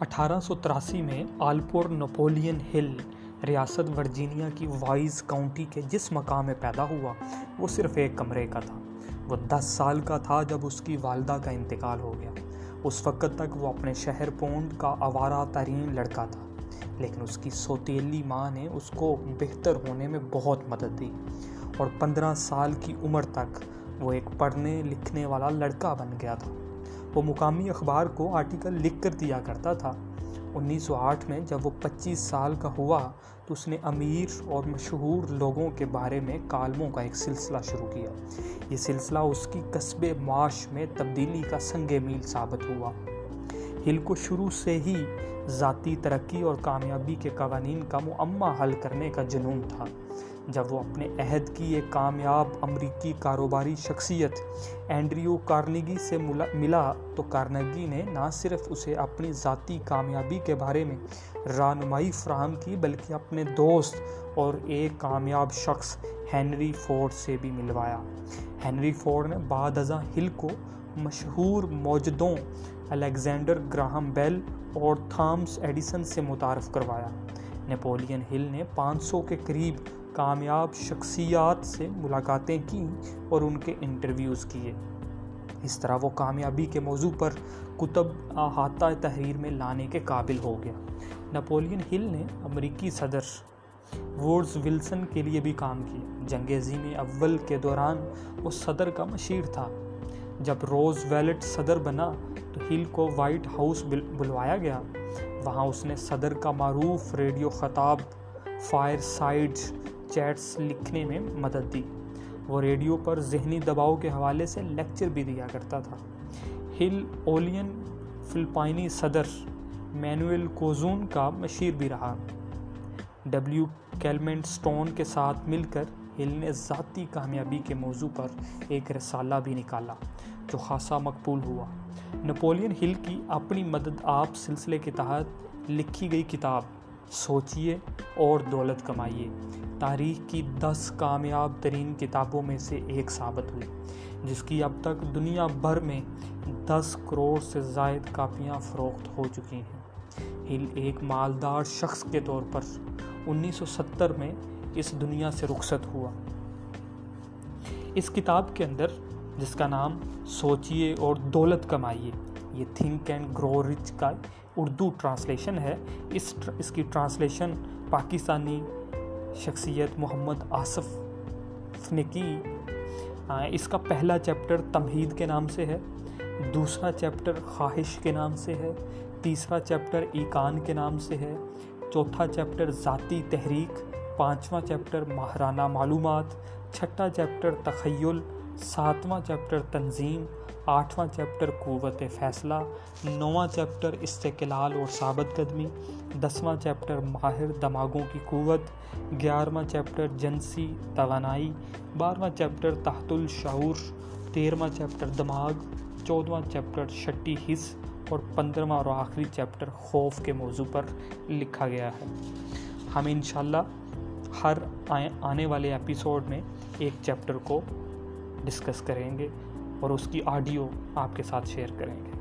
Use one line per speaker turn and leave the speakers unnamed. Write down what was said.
اٹھارہ سو تراسی میں آلپور نپولین ہل ریاست ورجینیا کی وائز کاؤنٹی کے جس مقام میں پیدا ہوا، وہ صرف ایک کمرے کا تھا۔ وہ دس سال کا تھا جب اس کی والدہ کا انتقال ہو گیا۔ اس وقت تک وہ اپنے شہر پونڈ کا آوارہ ترین لڑکا تھا، لیکن اس کی سوتیلی ماں نے اس کو بہتر ہونے میں بہت مدد دی۔ اور پندرہ سال کی عمر تک وہ ایک پڑھنے لکھنے والا لڑکا بن گیا تھا۔ وہ مقامی اخبار کو آرٹیکل لکھ کر دیا کرتا تھا۔ انیس سو آٹھ میں جب وہ پچیس سال کا ہوا تو اس نے امیر اور مشہور لوگوں کے بارے میں کالموں کا ایک سلسلہ شروع کیا۔ یہ سلسلہ اس کی قصب معاش میں تبدیلی کا سنگ میل ثابت ہوا۔ ہل کو شروع سے ہی ذاتی ترقی اور کامیابی کے قوانین کا معمہ حل کرنے کا جنون تھا۔ جب وہ اپنے عہد کی ایک کامیاب امریکی کاروباری شخصیت اینڈریو کارنگی سے ملا تو کارنگی نے نہ صرف اسے اپنی ذاتی کامیابی کے بارے میں رہنمائی فراہم کی بلکہ اپنے دوست اور ایک کامیاب شخص ہینری فورڈ سے بھی ملوایا۔ ہینری فورڈ نے بعد ازاں ہل کو مشہور موجدوں الیگزینڈر گراہم بیل اور تھامس ایڈیسن سے متعارف کروایا۔ نیپولین ہل نے پانچ سو کے قریب کامیاب شخصیات سے ملاقاتیں کیں اور ان کے انٹرویوز کیے۔ اس طرح وہ کامیابی کے موضوع پر کتب احاطہ تحریر میں لانے کے قابل ہو گیا۔ نپولین ہل نے امریکی صدر وورز ولسن کے لیے بھی کام کیا۔ جنگ عظیم اول کے دوران وہ صدر کا مشیر تھا۔ جب روز ویلٹ صدر بنا تو ہل کو وائٹ ہاؤس بلوایا گیا۔ وہاں اس نے صدر کا معروف ریڈیو خطاب فائر سائڈز چیٹس لکھنے میں مدد دی۔ وہ ریڈیو پر ذہنی دباؤ کے حوالے سے لیکچر بھی دیا کرتا تھا۔ ہل اولین فلپائنی صدر مینوئل کوزون کا مشیر بھی رہا۔ ڈبلیو کیلمنٹ سٹون کے ساتھ مل کر ہل نے ذاتی کامیابی کے موضوع پر ایک رسالہ بھی نکالا جو خاصا مقبول ہوا۔ نپولین ہل کی اپنی مدد آپ سلسلے کے تحت لکھی گئی کتاب سوچئے اور دولت کمائیے۔ تاریخ کی دس کامیاب ترین کتابوں میں سے ایک ثابت ہوئی، جس کی اب تک دنیا بھر میں دس کروڑ سے زائد کاپیاں فروخت ہو چکی ہیں۔ ہل ایک مالدار شخص کے طور پر انیس سو ستر میں اس دنیا سے رخصت ہوا۔ اس کتاب کے اندر، جس کا نام سوچئے اور دولت کمائیے یہ تھنک اینڈ گرو رچ کا اردو ٹرانسلیشن ہے۔ اس اس کی ٹرانسلیشن پاکستانی شخصیت محمد آصف نے کی۔ اس کا پہلا چیپٹر تمہید کے نام سے ہے، دوسرا چیپٹر خواہش کے نام سے ہے، تیسرا چیپٹر ایکان کے نام سے ہے، چوتھا چیپٹر ذاتی تحریک، پانچواں چیپٹر ماہرانہ معلومات، چھٹا چیپٹر تخیل، ساتواں چیپٹر تنظیم آٹھواں چیپٹر قوت فیصلہ، نواں چیپٹر استقلال اور ثابت قدمی، دسواں چیپٹر ماہر دماغوں کی قوت، گیارہواں چیپٹر جنسی توانائی، بارہواں چیپٹر تحت الشعور، تیرہواں چیپٹر دماغ چودواں چیپٹر شٹی حص اور پندرہواں اور آخری چیپٹر خوف کے موضوع پر لکھا گیا ہے۔ ہم انشاءاللہ ہر آنے والے ایپیسوڈ میں ایک چیپٹر کو ڈسکس کریں گے۔ اور اس کی آڈیو آپ کے ساتھ شیئر کریں گے۔